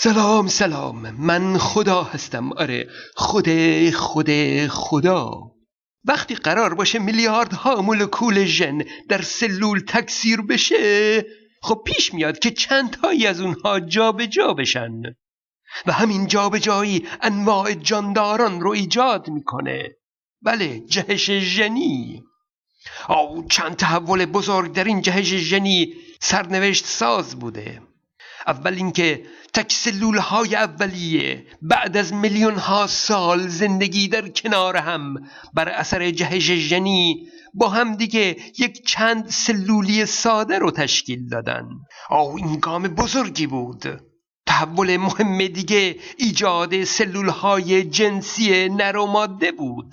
سلام سلام من خدا هستم. آره خود خود خدا. وقتی قرار باشه میلیاردها مولکول ژن در سلول تکثیر بشه خب پیش میاد که چند تایی از اونها جابجا جا بشن. و همین جابجایی انواع جانداران رو ایجاد می‌کنه. بله جهش ژنی. او چند تحول بزرگ در این جهش ژنی سرنوشت ساز بوده. اول اینکه تک سلول های اولیه بعد از میلیون ها سال زندگی در کنار هم بر اثر جهش ژنی با هم دیگه یک چند سلولی ساده رو تشکیل دادن. او این گام بزرگی بود. تحول مهم دیگه ایجاد سلول های جنسی نر و ماده بود.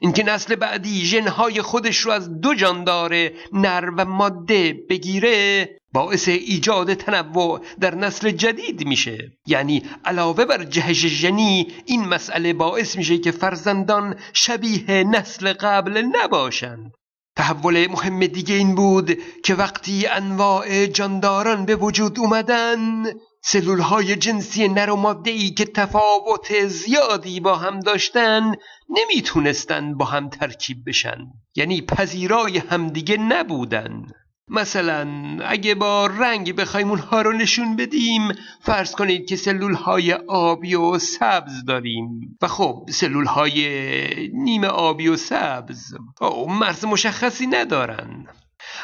اینکه نسل بعدی ژنهای خودش رو از دو جاندار نر و ماده بگیره باعث ایجاد تنوع در نسل جدید میشه. یعنی علاوه بر جهش ژنی این مسئله باعث میشه که فرزندان شبیه نسل قبل نباشند. تحول مهم دیگه این بود که وقتی انواع جانداران به وجود اومدن سلول های جنسی نر و ماده ای که تفاوت زیادی با هم داشتن نمی‌تونستن با هم ترکیب بشن. یعنی پذیرای همدیگه نبودن. مثلا اگه با رنگ بخوایم اونها رو نشون بدیم فرض کنید که سلول های آبی و سبز داریم. و خب سلول های نیمه آبی و سبز او مرز مشخصی ندارن.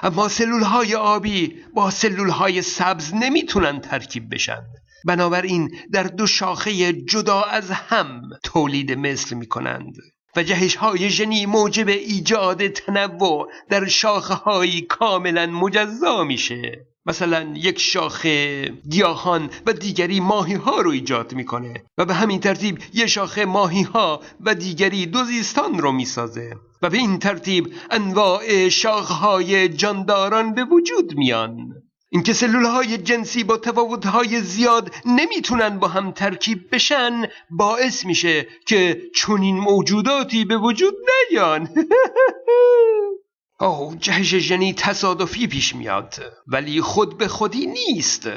اما سلول های آبی با سلول های سبز نمی‌تونن ترکیب بشن. بنابراین در دو شاخه جدا از هم تولید مثل می‌کنند. و جهش های ژنی موجب ایجاد تنوع در شاخه های کاملا مجزا میشه. مثلا یک شاخه گیاهان و دیگری ماهی ها رو ایجاد می‌کنه و به همین ترتیب یک شاخه ماهی ها و دیگری دوزیستان رو می‌سازه و به این ترتیب انواع شاخه های جانداران به وجود میان. اینکه سلول های جنسی با تفاوت های زیاد نمی‌تونن با هم ترکیب بشن باعث میشه که چنین موجوداتی به وجود نیان. اوه جهش ژنی تصادفی پیش میاد ولی خود به خودی نیست.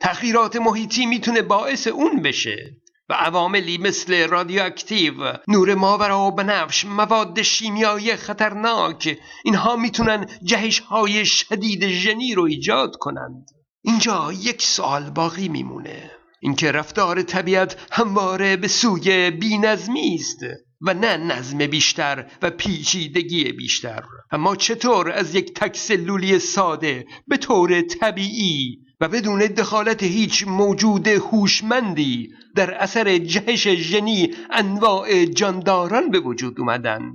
تغییرات محیطی می‌تونه باعث اون بشه. و عواملی مثل رادیواکتیو نور ماورا و بنفش مواد شیمیایی خطرناک اینها می‌تونن جهش های شدید ژنی رو ایجاد کنند. اینجا یک سوال باقی میمونه. اینکه رفتار طبیعت همواره به سوی بینظمی است و نه نظم بیشتر و پیچیدگی بیشتر. اما چطور از یک تک سلولی ساده به طور طبیعی و بدون دخالت هیچ موجود هوشمندی در اثر جهش ژنی انواع جانداران به وجود اومدن.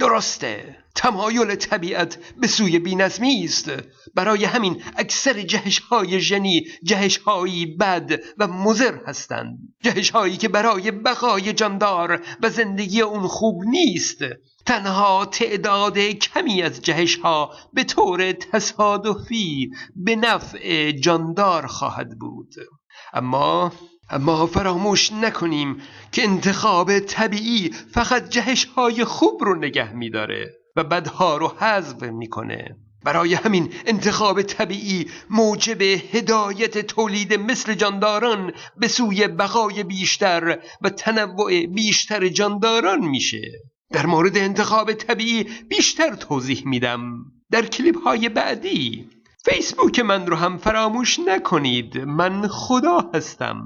درسته. تمایل طبیعت به سوی بینظمی است. برای همین اکثر جهش های ژنی جهش هایی بد و مزر هستند. جهش هایی که برای بقای جاندار و زندگی اون خوب نیست. تنها تعداد کمی از جهش ها به طور تصادفی به نفع جاندار خواهد بود. اما اما فراموش نکنیم که انتخاب طبیعی فقط جهش های خوب رو نگه میداره و بدها رو حذف می‌کنه. برای همین انتخاب طبیعی موجب هدایت تولید مثل جانداران به سوی بقای بیشتر و تنوع بیشتر جانداران میشه. در مورد انتخاب طبیعی بیشتر توضیح میدم. در کلیپ های بعدی فیسبوک من رو هم فراموش نکنید. من خدا هستم.